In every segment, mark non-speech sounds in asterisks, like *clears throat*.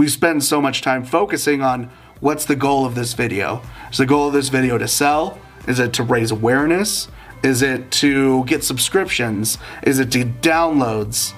we spend so much time focusing on what's the goal of this video. Is the goal of this video to sell? Is it to raise awareness? Is it to get subscriptions? Is it to downloads?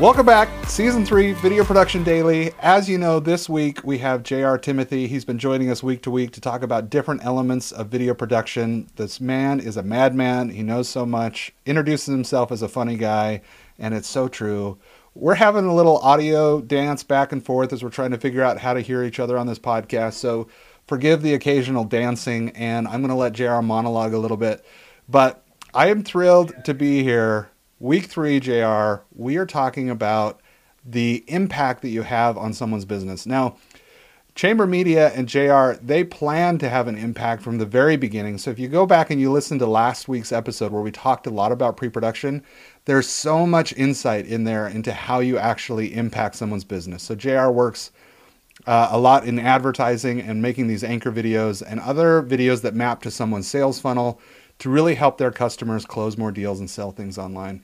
Welcome back, season three, Video Production Daily. As you know, this week we have J.R. Timothy. He's been joining us week to week to talk about different elements of video production. This man is a madman. He knows so much, introduces himself as a funny guy, and it's so true. We're having a little audio dance back and forth as we're trying to figure out how to hear each other on this podcast. So forgive the occasional dancing, and I'm going to let JR monologue a little bit. But I am thrilled to be here Week three, JR, we are talking about the impact that you have on someone's business. Now, Chamber Media and JR, they plan to have an impact from the very beginning. So if you go back and you listen to last week's episode where we talked a lot about pre production, there's so much insight in there into how you actually impact someone's business. So JR works uh, a lot in advertising and making these anchor videos and other videos that map to someone's sales funnel to really help their customers close more deals and sell things online.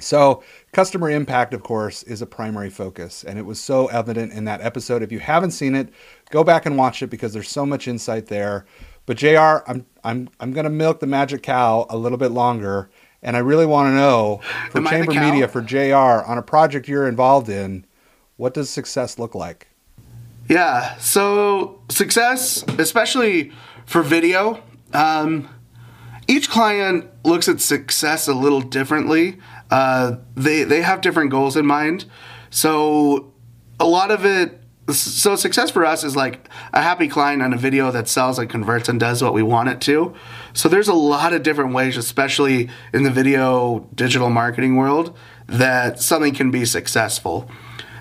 So, customer impact, of course, is a primary focus, and it was so evident in that episode. If you haven't seen it, go back and watch it because there's so much insight there. But Jr., I'm I'm I'm going to milk the magic cow a little bit longer, and I really want to know *laughs* for Chamber Media for Jr. on a project you're involved in, what does success look like? Yeah, so success, especially for video. Um, each client looks at success a little differently. Uh, they they have different goals in mind. So a lot of it so success for us is like a happy client on a video that sells and converts and does what we want it to. So there's a lot of different ways, especially in the video digital marketing world, that something can be successful.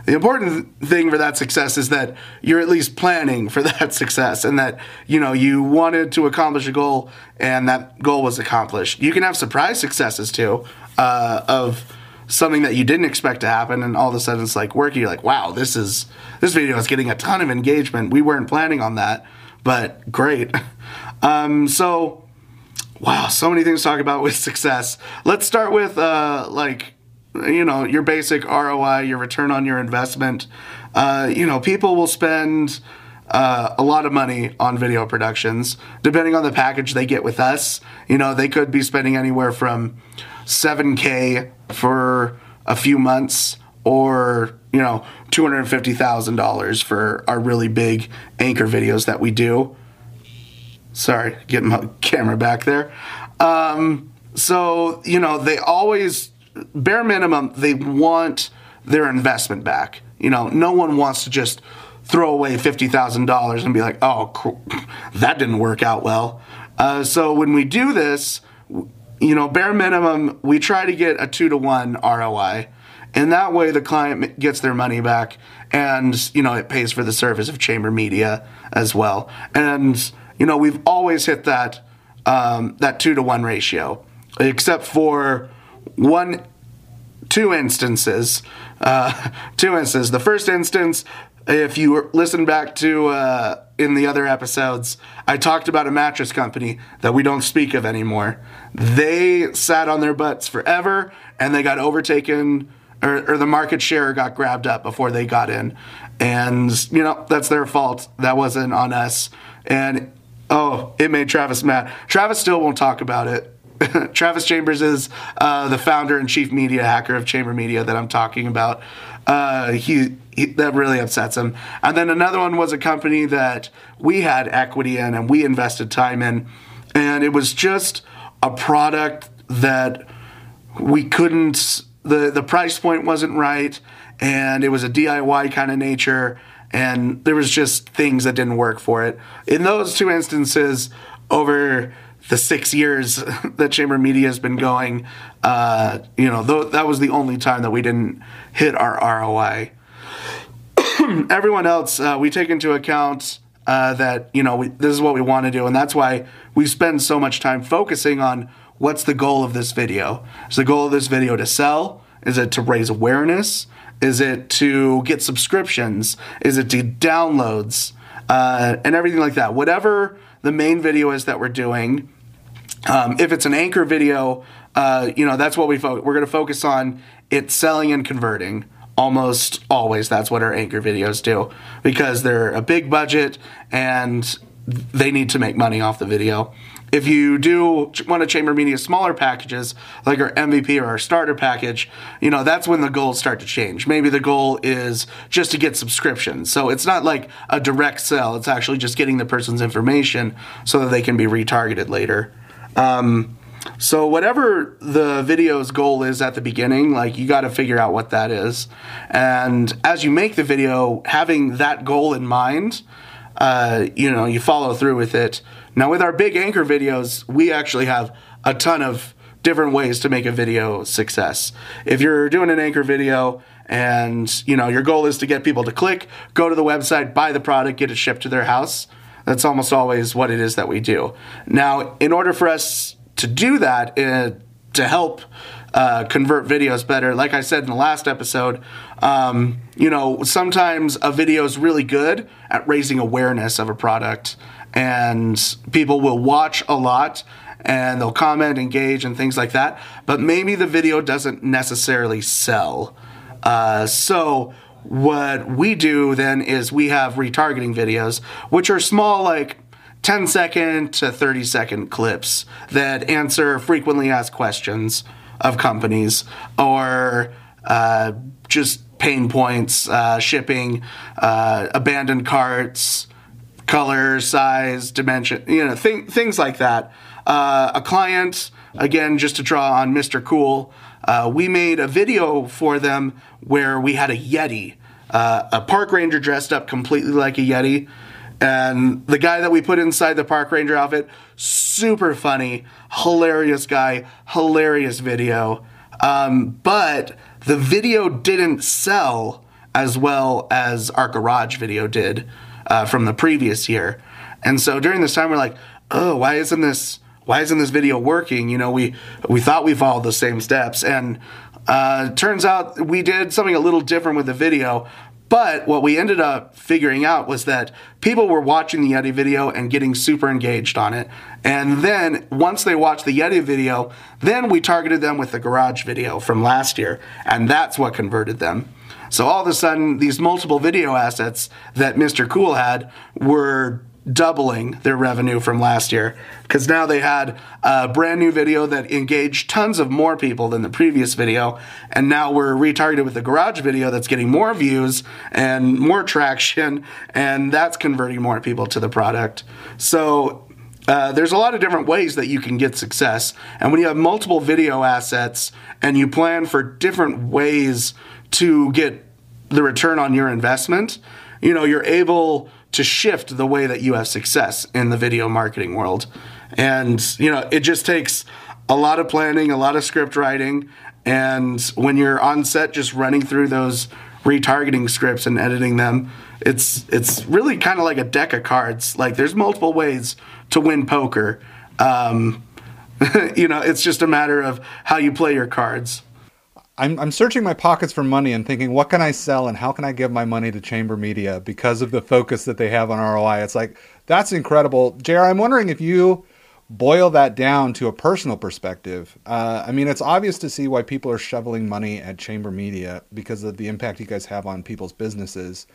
The important thing for that success is that you're at least planning for *laughs* that success and that, you know, you wanted to accomplish a goal and that goal was accomplished. You can have surprise successes too uh, of something that you didn't expect to happen and all of a sudden it's like working. You're like wow this is this video is getting a ton of engagement. We weren't planning on that but great. *laughs* Um, so wow so many things to talk about with success. Let's start with uh, like you know your basic ROI, your return on your investment. Uh, you know, people will spend uh, a lot of money on video productions, depending on the package they get with us. You know, they could be spending anywhere from 7K for a few months or, you know, $250,000 for our really big anchor videos that we do. Sorry, getting my *laughs* camera back there. Um, so, you know, they always bare minimum, they want their investment back. You know, no one wants to just throw away fifty thousand dollars and be like, "Oh, that didn't work out well." Uh, so when we do this, you know, bare minimum, we try to get a two to one ROI, and that way the client gets their money back, and you know, it pays for the service of Chamber Media as well. And you know, we've always hit that um, that two to one ratio, except for one, two instances. Uh, *laughs* two instances. The first instance, if you listen back to uh, in the other episodes, I talked about a mattress company that we don't speak of anymore. They sat on their butts forever and they got overtaken, or, or the market share got grabbed up before they got in. And, you know, that's their fault. That wasn't on us. And, oh, it made Travis mad. Travis still won't talk about it *laughs* Travis Chambers is uh, the founder and chief media hacker of Chamber Media that I'm talking about. Uh, he, he, that really upsets him. And then another one was a company that we had equity in and we invested time in, and it was just a product that we couldn't. the The price point wasn't right, and it was a DIY kind of nature, and there was just things that didn't work for it. In those two instances, over the six years *laughs* that Chamber Media has been going, uh, you know, th- that was the only time that we didn't hit our ROI. *clears throat* Everyone else, uh, we take into account uh, that, you know, we, this is what we want to do. And that's why we spend so much time focusing on what's the goal of this video. Is the goal of this video to sell? Is it to raise awareness? Is it to get subscriptions? Is it to downloads? Uh, and everything like that. Whatever the main video is that we're doing, um, if it's an anchor video, uh, you know, that's what we. We're going to focus on it selling and converting. Almost always, that's what our anchor videos do because they're a big budget and they need to make money off the video. If you do want to chamber media smaller packages like our MVP or our starter package, you know, that's when the goals start to change. Maybe the goal is just to get subscriptions. So it's not like a direct sell, it's actually just getting the person's information so that they can be retargeted later. Um, so whatever the video's goal is at the beginning, like you got to figure out what that is. And as you make the video, having that goal in mind, uh, you know, you follow through with it. Now with our big anchor videos, we actually have a ton of different ways to make a video success. If you're doing an anchor video and, you know, your goal is to get people to click, go to the website, buy the product, get it shipped to their house, that's almost always what it is that we do. Now, in order for us to do that, uh, to help uh, convert videos better. Like I said in the last episode, um, you know, sometimes a video is really good at raising awareness of a product, and people will watch a lot and they'll comment, engage, and things like that. But maybe the video doesn't necessarily sell. Uh, so, what we do then is we have retargeting videos, which are small, like 10 second to 30 second clips that answer frequently asked questions of companies or uh, just pain points, uh, shipping, uh, abandoned carts, color, size, dimension, you know, th- things like that. Uh, a client, again, just to draw on Mr. Cool, uh, we made a video for them where we had a Yeti, uh, a park ranger dressed up completely like a Yeti. And the guy that we put inside the park ranger outfit, super funny, hilarious guy, hilarious video. Um, but the video didn't sell as well as our garage video did uh, from the previous year. And so during this time, we're like, oh, why isn't this? Why isn't this video working? You know, we we thought we followed the same steps, and uh, turns out we did something a little different with the video. But what we ended up figuring out was that people were watching the Yeti video and getting super engaged on it. And then once they watched the Yeti video, then we targeted them with the garage video from last year. And that's what converted them. So all of a sudden, these multiple video assets that Mr. Cool had were doubling their revenue from last year because now they had a brand new video that engaged tons of more people than the previous video and now we're retargeted with the garage video that's getting more views and more traction and that's converting more people to the product. So uh, there's a lot of different ways that you can get success and when you have multiple video assets and you plan for different ways to get the return on your investment you know you're able to shift the way that you have success in the video marketing world. And, you know, it just takes a lot of planning, a lot of script writing. And when you're on set just running through those retargeting scripts and editing them, it's it's really kind of like a deck of cards. Like there's multiple ways to win poker. Um, *laughs* you know, it's just a matter of how you play your cards. I'm, I'm searching my pockets for money and thinking, what can I sell and how can I give my money to Chamber Media because of the focus that they have on ROI? It's like, that's incredible. JR, I'm wondering if you boil that down to a personal perspective. Uh, I mean, it's obvious to see why people are shoveling money at Chamber Media because of the impact you guys have on people's businesses.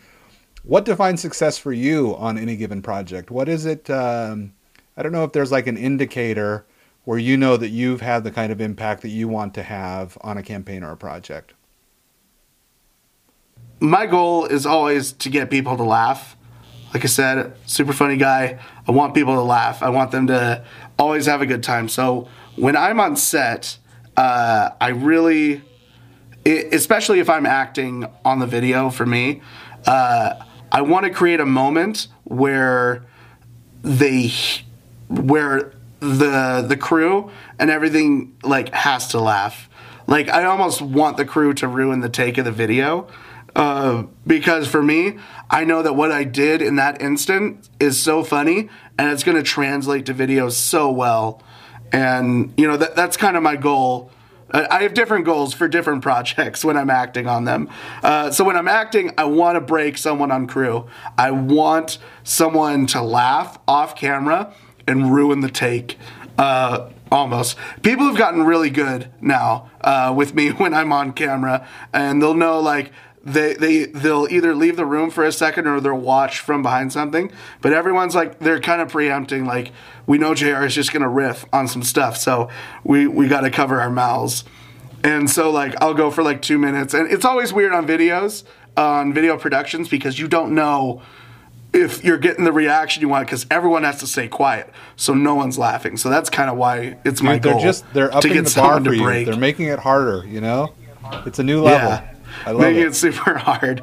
What defines success for you on any given project? What is it? Um, I don't know if there's like an indicator where you know that you've had the kind of impact that you want to have on a campaign or a project? My goal is always to get people to laugh. Like I said, super funny guy. I want people to laugh. I want them to always have a good time. So when I'm on set, uh, I really, especially if I'm acting on the video for me, uh, I want to create a moment where they, where the the crew and everything like has to laugh. Like I almost want the crew to ruin the take of the video. Uh, because for me, I know that what I did in that instant is so funny and it's going to translate to video so well. And, you know, that, that's kind of my goal. I have different goals for different *laughs* projects when I'm acting on them. Uh, so when I'm acting, I want to break someone on crew. I want someone to laugh off camera and ruin the take. Uh, almost. People have gotten really good now uh, with me *laughs* when I'm on camera, and they'll know like they they they'll either leave the room for a second or they'll watch from behind something. But everyone's like they're kind of preempting like we know Jr. is just gonna riff on some stuff, so we we got to cover our mouths. And so like I'll go for like two minutes, and it's always weird on videos on video productions because you don't know if you're getting the reaction you want because everyone has to stay quiet so no one's laughing so that's kind of why it's my Dude, they're goal just they're to get the bar for you. break They're making it harder. You know, it's a new level. yeah I love making it. it. super *laughs* hard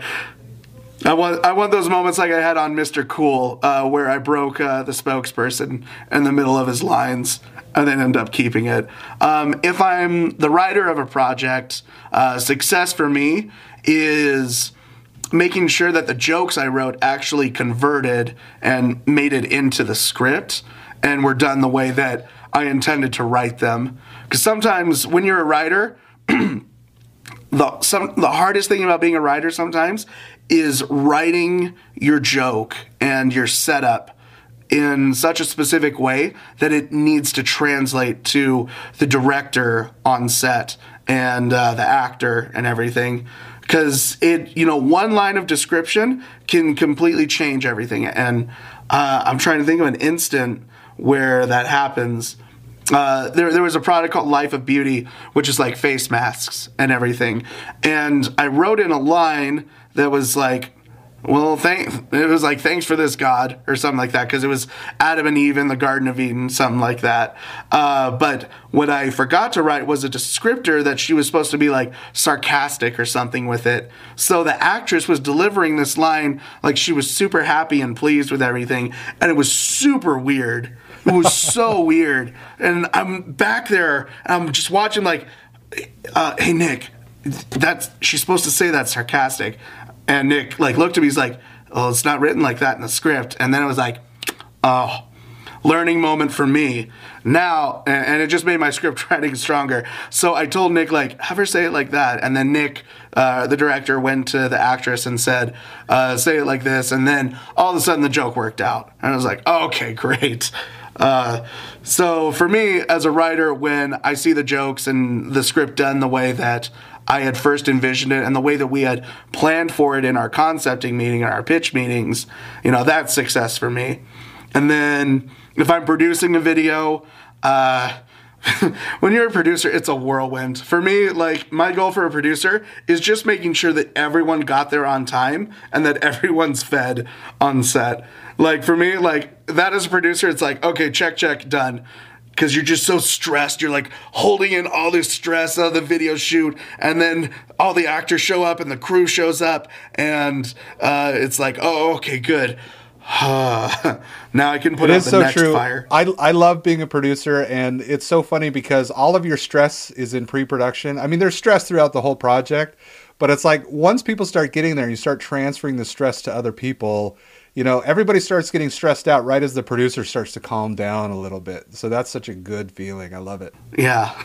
I want, I want those moments like I had on Mr. Cool, uh, where I broke uh, the spokesperson in the middle of his lines and then end up keeping it. Um, if I'm the writer of a project, uh, success for me is making sure that the jokes I wrote actually converted and made it into the script and were done the way that I intended to write them. Because sometimes when you're a writer, *clears throat* the some the hardest thing about being a writer sometimes is writing your joke and your setup in such a specific way that it needs to translate to the director on set and uh, the actor and everything because it you know one line of description can completely change everything and uh, i'm trying to think of an instant where that happens uh, there, there was a product called Life of Beauty, which is like face masks and everything. And I wrote in a line that was like, well, thank. It was like, thanks for this, God, or something like that, because it was Adam and Eve in the Garden of Eden, something like that. Uh, but what I forgot to write was a descriptor that she was supposed to be like sarcastic or something with it. So the actress was delivering this line like she was super happy and pleased with everything, and it was super weird. It was *laughs* so weird. And I'm back there, and I'm just watching like, uh, hey Nick, that's she's supposed to say that sarcastic. And Nick like looked at me, he's like, oh, it's not written like that in the script. And then it was like, oh, learning moment for me. Now, and, and it just made my script *laughs* writing stronger. So I told Nick like, have her say it like that. And then Nick, uh, the director, went to the actress and said, uh, say it like this. And then all of a sudden the joke worked out. And I was like, okay, *laughs* great. Uh, so for me as a writer, when I see the jokes and the script done the way that I had first envisioned it and the way that we had planned for it in our concepting meeting and our pitch meetings, you know, that's success for me. And then if I'm producing a video, uh, *laughs* when you're a producer, it's a whirlwind. For me, like my goal for a producer is just making sure that everyone got there on time and that *laughs* everyone's fed on set. Like for me, like that as a producer, it's like, okay, check, check, done. Cause you're just so stressed. You're like holding in all this stress of the video shoot, and then all the actors show up and the crew shows up, and uh, it's like, oh, okay, good. *sighs* now I can put It out the so next true. fire. I, I love being a producer, and it's so funny because all of your stress is in pre production. I mean, there's stress throughout the whole project, but it's like once people start getting there and you start transferring the stress to other people, you know, everybody starts getting stressed out right as the producer starts to calm down a little bit. So that's such a good feeling. I love it. Yeah.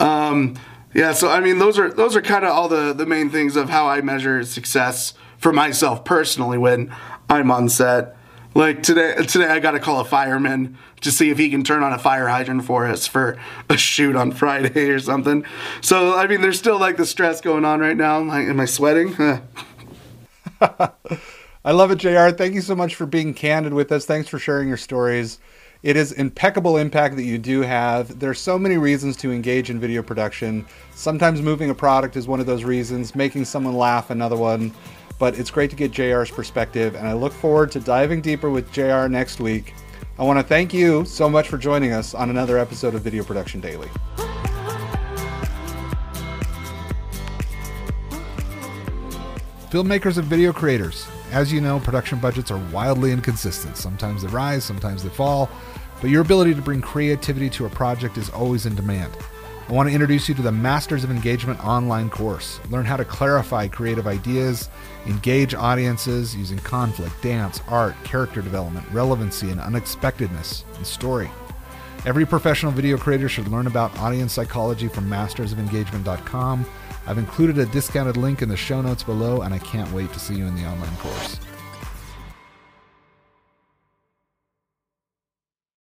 Um, yeah, so I mean those are those are kind of all the the main things of how I measure success for myself personally when I'm on set. Like today today I got to call a fireman to see if he can turn on a fire hydrant for us for a shoot on Friday or something. So I mean there's still like the stress going on right now. Like am I sweating? *laughs* *laughs* I love it, JR. Thank you so much for being candid with us. Thanks for sharing your stories. It is impeccable impact that you do have. There's so many reasons to engage in video production. Sometimes moving a product is one of those reasons, making someone laugh another one. But it's great to get JR's perspective, and I look forward to diving deeper with JR next week. I want to thank you so much for joining us on another episode of Video Production Daily. Filmmakers and video creators. As you know, production budgets are wildly inconsistent. Sometimes they rise, sometimes they fall, but your ability to bring creativity to a project is always in demand. I want to introduce you to the Masters of Engagement online course. Learn how to clarify creative ideas, engage audiences using conflict, dance, art, character development, relevancy, and unexpectedness in story. Every professional video creator should learn about audience psychology from mastersofengagement.com. I've included a discounted link in the show notes below, and I can't wait to see you in the online course.